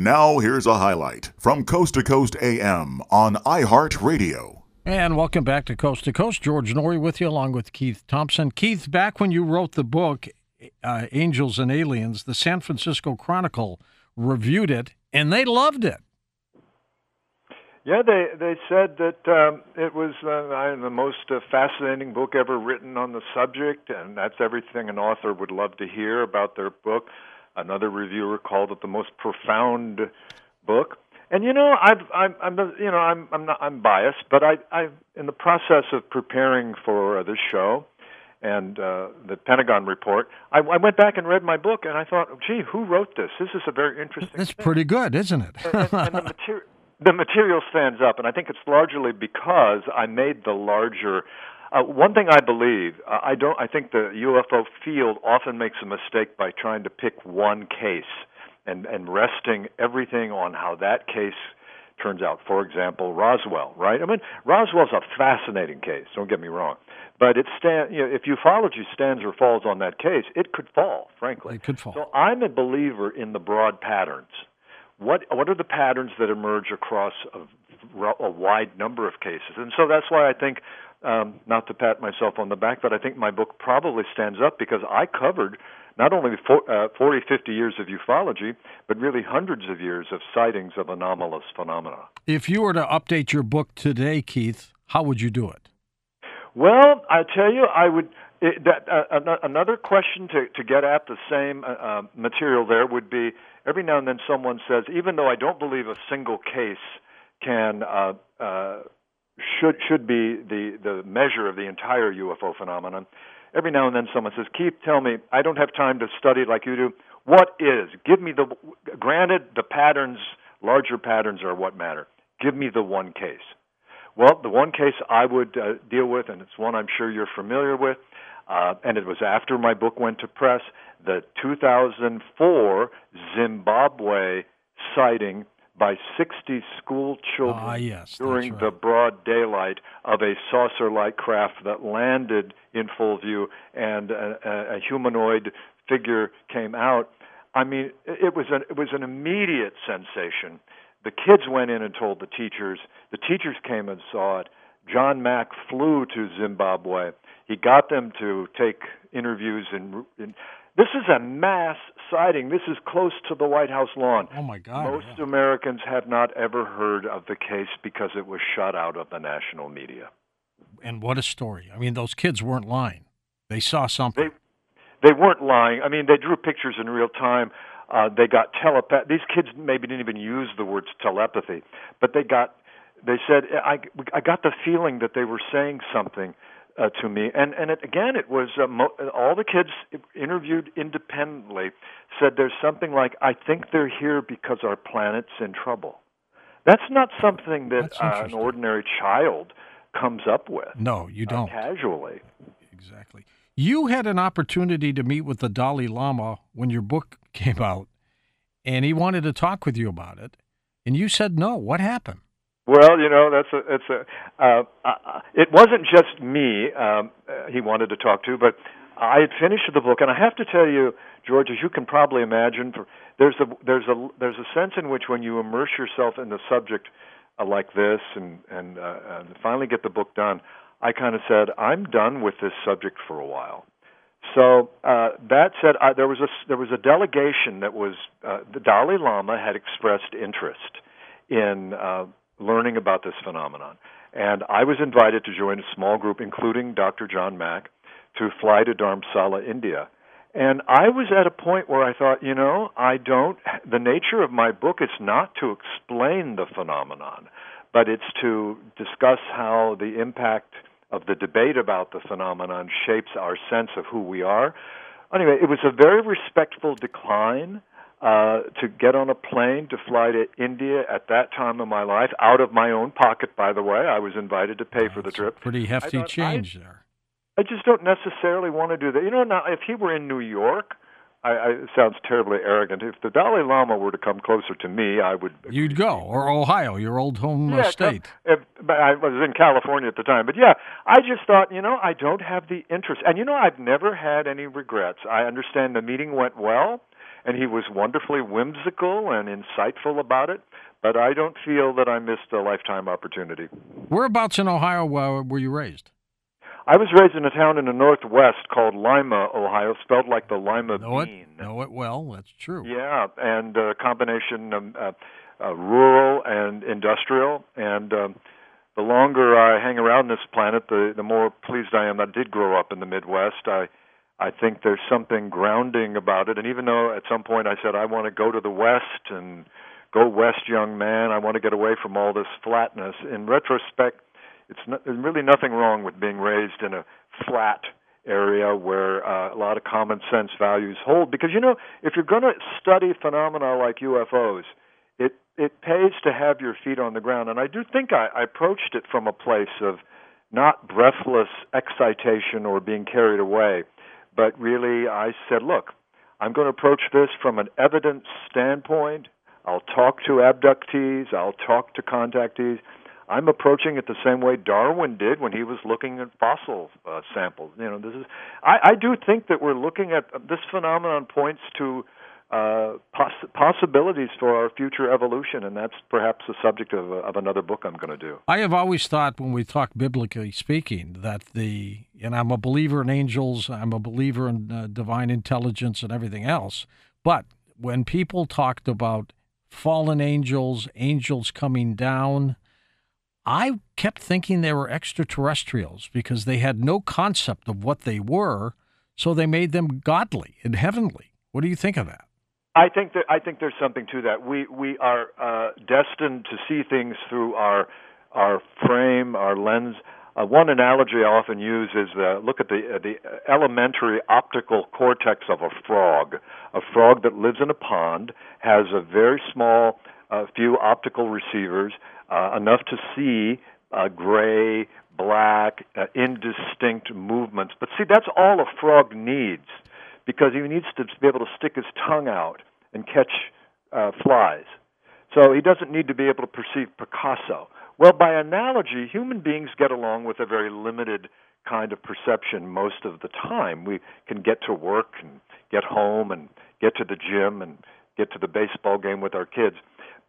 Now, here's a highlight from Coast to Coast AM on iHeartRadio. And welcome back to Coast to Coast. George Noory with you, along with Keith Thompson. Keith, back when you wrote the book, uh, Angels and Aliens, the San Francisco Chronicle reviewed it, and they loved it. Yeah, they they said that um, it was uh, the most uh, fascinating book ever written on the subject, and that's everything an author would love to hear about their book. Another reviewer called it the most profound book. And you know, I've, I'm, I'm, you know, I'm, I'm not, I'm biased, but I, I, in the process of preparing for this show and uh, the Pentagon report, I, I went back and read my book, and I thought, gee, who wrote this? This is a very interesting. It's pretty good, isn't it? and, and, the material the material stands up, and I think it's largely because I made the larger. Uh, one thing I believe, uh, I don't. I think the UFO field often makes a mistake by trying to pick one case and and resting everything on how that case turns out. For example, Roswell, right? I mean, Roswell's a fascinating case. Don't get me wrong, but it stand. You know, if ufology stands or falls on that case, it could fall. Frankly, it could fall. So I'm a believer in the broad patterns what what are the patterns that emerge across a, a wide number of cases? And so that's why I think, um, not to pat myself on the back, but I think my book probably stands up because I covered not only for, uh, 40, 50 years of ufology, but really hundreds of years of sightings of anomalous phenomena. If you were to update your book today, Keith, how would you do it? Well, I tell you, I would. It, that, uh, another question to, to get at the same uh, uh, material there would be every now and then someone says, even though I don't believe a single case can uh, uh, should should be the the measure of the entire UFO phenomenon, every now and then someone says, Keith, tell me, I don't have time to study like you do. What is? Give me the. Granted, the patterns, larger patterns, are what matter. Give me the one case. Well, the one case I would uh, deal with, and it's one I'm sure you're familiar with, uh, and it was after my book went to press, the 2004 Zimbabwe sighting by 60 school children ah, yes, during right. the broad daylight of a saucer-like craft that landed in full view and a, a, a humanoid figure came out. I mean, it was an it was an immediate sensation. The kids went in and told the teachers. The teachers came and saw it. John Mack flew to Zimbabwe. He got them to take interviews in, in this is a mass sighting. This is close to the White House lawn. Oh my God! Most yeah. Americans have not ever heard of the case because it was shut out of the national media. And what a story! I mean, those kids weren't lying. They saw something. They, they weren't lying. I mean, they drew pictures in real time. Uh, they got telepath. These kids maybe didn't even use the words telepathy, but they got. They said, "I I got the feeling that they were saying something." Uh, to me. And and it, again, it was uh, mo- all the kids interviewed independently said there's something like I think they're here because our planet's in trouble. That's not something that uh, an ordinary child comes up with. No, you uh, don't. casually. Exactly. You had an opportunity to meet with the Dalai Lama when your book came out, and he wanted to talk with you about it, and you said no. What happened? Well, you know, that's a it's a uh, uh, it wasn't just me um, uh, he wanted to talk to, but I had finished the book, and I have to tell you, George, as you can probably imagine, for, there's a there's a there's a sense in which when you immerse yourself in the subject uh, like this, and and, uh, and finally get the book done, I kind of said I'm done with this subject for a while. So uh, that said, uh, there was a there was a delegation that was uh, the Dalai Lama had expressed interest in uh, learning about this phenomenon. And I was invited to join a small group, including Dr. John Mack, to fly to Dharamsala, India. And I was at a point where I thought, you know, I don't, the nature of my book is not to explain the phenomenon, but it's to discuss how the impact of the debate about the phenomenon shapes our sense of who we are. Anyway, it was a very respectful decline uh, to get on a plane to fly to India at that time of my life, out of my own pocket, by the way. I was invited to pay oh, for the trip. Pretty hefty change I, there. I just don't necessarily want to do that. You know, now if he were in New York, I, I, it sounds terribly arrogant. If the Dalai Lama were to come closer to me, I would. You'd go, or Ohio, your old home yeah, state. If, I was in California at the time, but yeah, I just thought, you know, I don't have the interest, and you know, I've never had any regrets. I understand the meeting went well and he was wonderfully whimsical and insightful about it. But I don't feel that I missed a lifetime opportunity. Whereabouts in Ohio uh, were you raised? I was raised in a town in the northwest called Lima, Ohio, spelled like the lima know bean. It, know it well. That's true. Yeah, and a combination of uh, uh, rural and industrial. And um, the longer I hang around this planet, the the more pleased I am that I did grow up in the Midwest. I I think there's something grounding about it. And even though at some point I said I want to go to the West and go west, young man, I want to get away from all this flatness. In retrospect it's not, there's really nothing wrong with being raised in a flat area where uh, a lot of common sense values hold. Because you know, if you're going to study phenomena like UFOs, it it pays to have your feet on the ground. And I do think I, I approached it from a place of not breathless excitation or being carried away, but really I said, look, I'm going to approach this from an evidence standpoint. I'll talk to abductees. I'll talk to contactees. I'm approaching it the same way Darwin did when he was looking at fossil uh, samples. You know, this is I, I do think that we're looking at this phenomenon points to uh, poss- possibilities for our future evolution, and that's perhaps the subject of, of another book I'm going to do. I have always thought, when we talk biblically speaking, that the and I'm a believer in angels, I'm a believer in uh, divine intelligence and everything else, but when people talked about fallen angels, angels coming down, I kept thinking they were extraterrestrials because they had no concept of what they were, so they made them godly and heavenly. What do you think of that? I think that I think there's something to that. We we are uh, destined to see things through our our frame, our lens. Uh, one analogy I often use is uh, look at the uh, the elementary optical cortex of a frog. A frog that lives in a pond has a very small uh, few optical receivers uh, enough to see uh, gray, black, uh, indistinct movements. But see, that's all a frog needs because he needs to be able to stick his tongue out and catch uh, flies. So he doesn't need to be able to perceive Picasso. Well, by analogy, human beings get along with a very limited kind of perception most of the time. We can get to work and get home and get to the gym and get to the baseball game with our kids.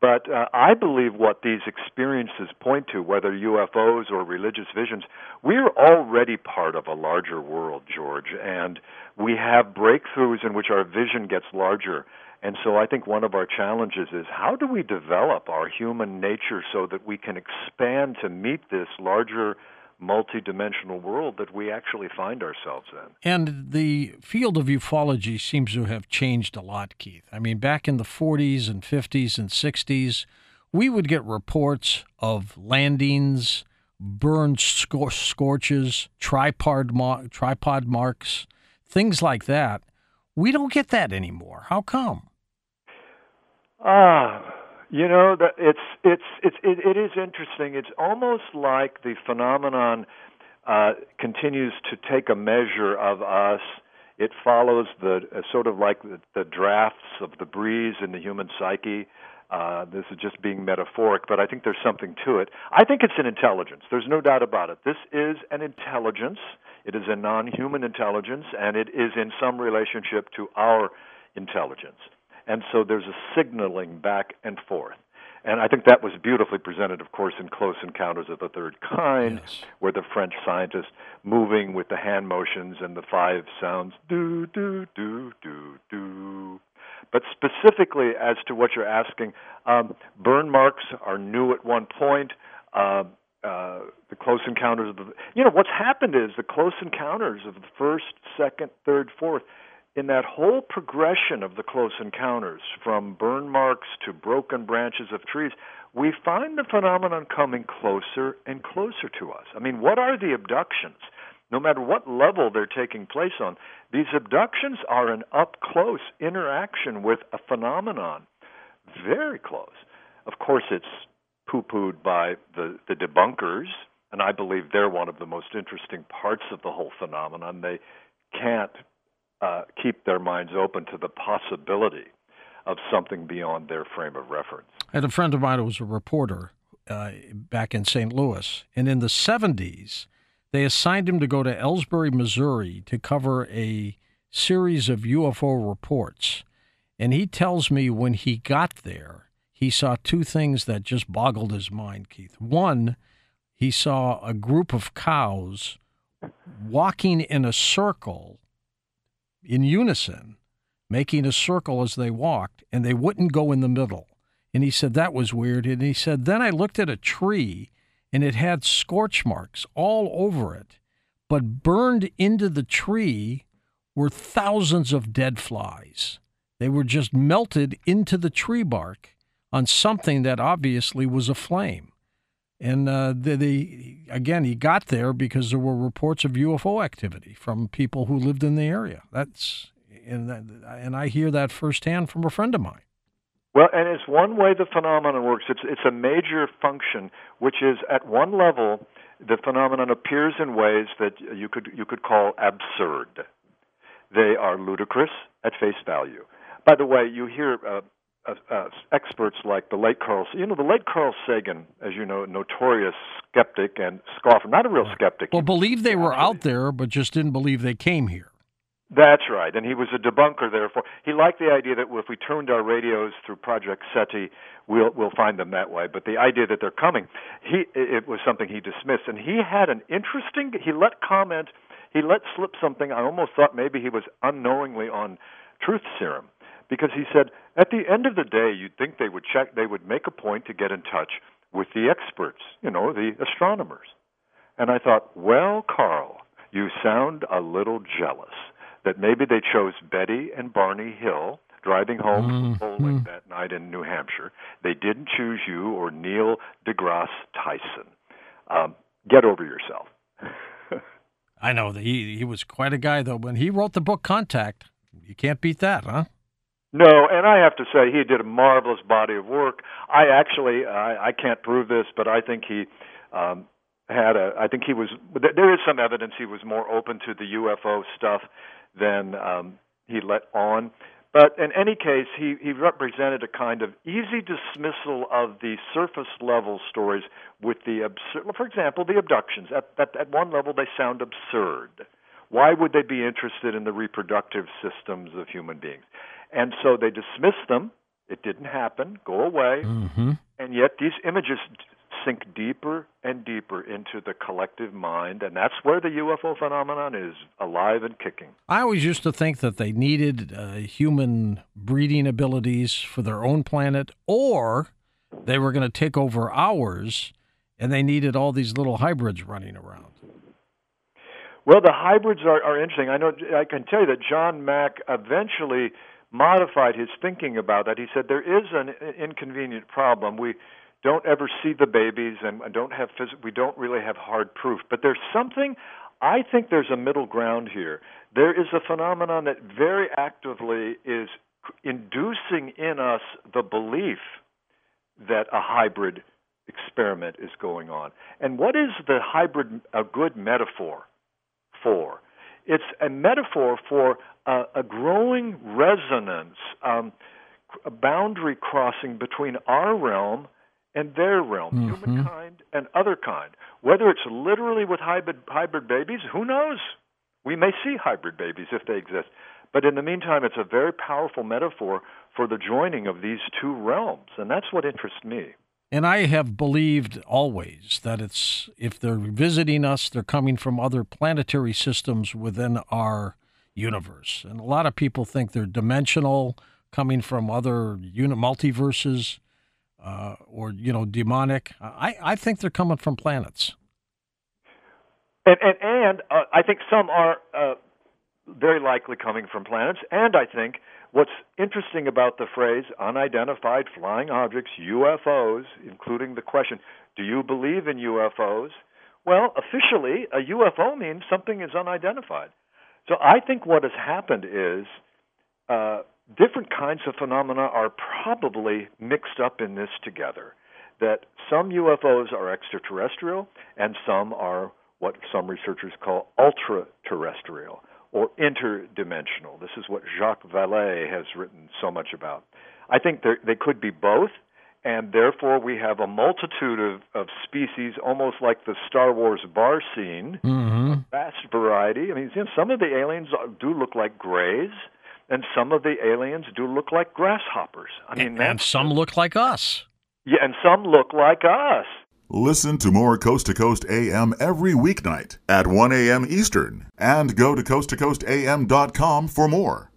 But uh, I believe what these experiences point to, whether UFOs or religious visions, we're already part of a larger world, George, and we have breakthroughs in which our vision gets larger. And so I think one of our challenges is how do we develop our human nature so that we can expand to meet this larger multidimensional world that we actually find ourselves in. And the field of ufology seems to have changed a lot, Keith. I mean, back in the 40s and 50s and 60s, we would get reports of landings, burned scor- scorches, tripod, mar- tripod marks, things like that. We don't get that anymore. How come? Ah, you know it's it's it's it, it is interesting. It's almost like the phenomenon uh, continues to take a measure of us. It follows the uh, sort of like the, the drafts of the breeze in the human psyche. Uh, this is just being metaphoric, but I think there's something to it. I think it's an intelligence. There's no doubt about it. This is an intelligence. It is a non-human intelligence, and it is in some relationship to our intelligence. And so there's a signaling back and forth. And I think that was beautifully presented, of course, in Close Encounters of the Third Kind, Yes. where the French scientist moving with the hand motions and the five sounds do, do, do, do, do. But specifically as to what you're asking, um, burn marks are new at one point. Uh, uh, the close encounters of the you know what's happened is the close encounters of the first, second, third, fourth in that whole progression of the close encounters, from burn marks to broken branches of trees, we find the phenomenon coming closer and closer to us. I mean, what are the abductions? No matter what level they're taking place on, these abductions are an up close interaction with a phenomenon, very close. Of course, it's poo pooed by the, the debunkers, and I believe they're one of the most interesting parts of the whole phenomenon. They can't uh, keep their minds open to the possibility of something beyond their frame of reference. And a friend of mine was a reporter uh, back in St. Louis, and in the 70s, they assigned him to go to Elsberry, Missouri to cover a series of UFO reports. And he tells me when he got there, he saw two things that just boggled his mind, Keith. One, he saw a group of cows walking in a circle in unison, making a circle as they walked, and they wouldn't go in the middle. And he said that was weird. And he said, then I looked at a tree and it had scorch marks all over it, but burned into the tree were thousands of dead flies. They were just melted into the tree bark on something that obviously was a flame. And uh, again, he got there because there were reports of UFO activity from people who lived in the area. That's and and I hear that firsthand from a friend of mine. Well, and it's one way the phenomenon works. It's it's a major function, which is at one level, the phenomenon appears in ways that you could you could call absurd. They are ludicrous at face value. By the way, you hear uh, uh, uh, experts like the late Carl, you know, the late Carl Sagan, as you know, notorious skeptic and scoffer, not a real skeptic. Well, believed they were out there, but just didn't believe they came here. That's right, and he was a debunker. Therefore, he liked the idea that if we turned our radios through Project SETI, we'll we'll find them that way. But the idea that they're coming, he it was something he dismissed, and he had an interesting. He let comment, he let slip something. I almost thought maybe he was unknowingly on truth serum because he said at the end of the day you'd think they would check they would make a point to get in touch with the experts you know the astronomers and i thought well carl you sound a little jealous that maybe they chose betty and barney hill driving home mm-hmm. from that night in new hampshire they didn't choose you or neil degrasse tyson um, get over yourself I know that he he was quite a guy though. When he wrote the book Contact, you can't beat that, huh? No, and I have to say he did a marvelous body of work. I actually I, I can't prove this, but I think he um, had a. I think he was. There is some evidence he was more open to the UFO stuff than um, he let on. But in any case, he, he represented a kind of easy dismissal of the surface level stories with the absurd. For example, the abductions. At, at, at one level, they sound absurd. Why would they be interested in the reproductive systems of human beings? And so they dismissed them. It didn't happen. Go away. Mm-hmm. And yet these images sink deeper and deeper into the collective mind, and that's where the UFO phenomenon is alive and kicking. I always used to think that they needed uh, human breeding abilities for their own planet, or they were going to take over ours, and they needed all these little hybrids running around. Well, the hybrids are, are interesting. I know I can tell you that John Mack eventually modified his thinking about that. He said there is an inconvenient problem. We don't ever see the babies, and don't have phys- we don't really have hard proof. But there's something. I think there's a middle ground here. There is a phenomenon that very actively is inducing in us the belief that a hybrid experiment is going on. And what is the hybrid a good metaphor for? It's a metaphor for uh, a growing resonance, um, a boundary crossing between our realm and their realm, mm-hmm. humankind and other kind. Whether it's literally with hybrid, hybrid babies, who knows? We may see hybrid babies if they exist. But in the meantime, it's a very powerful metaphor for the joining of these two realms, and that's what interests me. And I have believed always that it's if they're visiting us, they're coming from other planetary systems within our universe. And a lot of people think they're dimensional, coming from other uni- multiverses, uh, or you know, demonic. I, I think they're coming from planets. And and, and uh, I think some are uh, very likely coming from planets. And I think what's interesting about the phrase unidentified flying objects, UFOs, including the question, do you believe in UFOs? Well, officially, a UFO means something is unidentified. So I think what has happened is uh, different kinds of phenomena are probably mixed up in this together. That some UFOs are extraterrestrial and some are what some researchers call ultra terrestrial or interdimensional. This is what Jacques Vallée has written so much about. I think they could be both, and therefore we have a multitude of, of species, almost like the Star Wars bar scene, mm-hmm. a vast variety. I mean, you know, some of the aliens do look like grays. and some of the aliens do look like grasshoppers. I mean, and, and some look like us. Yeah, and some look like us. Listen to more Coast to Coast AM every weeknight at 1 a.m. Eastern and go to coasttocoastam.com for more.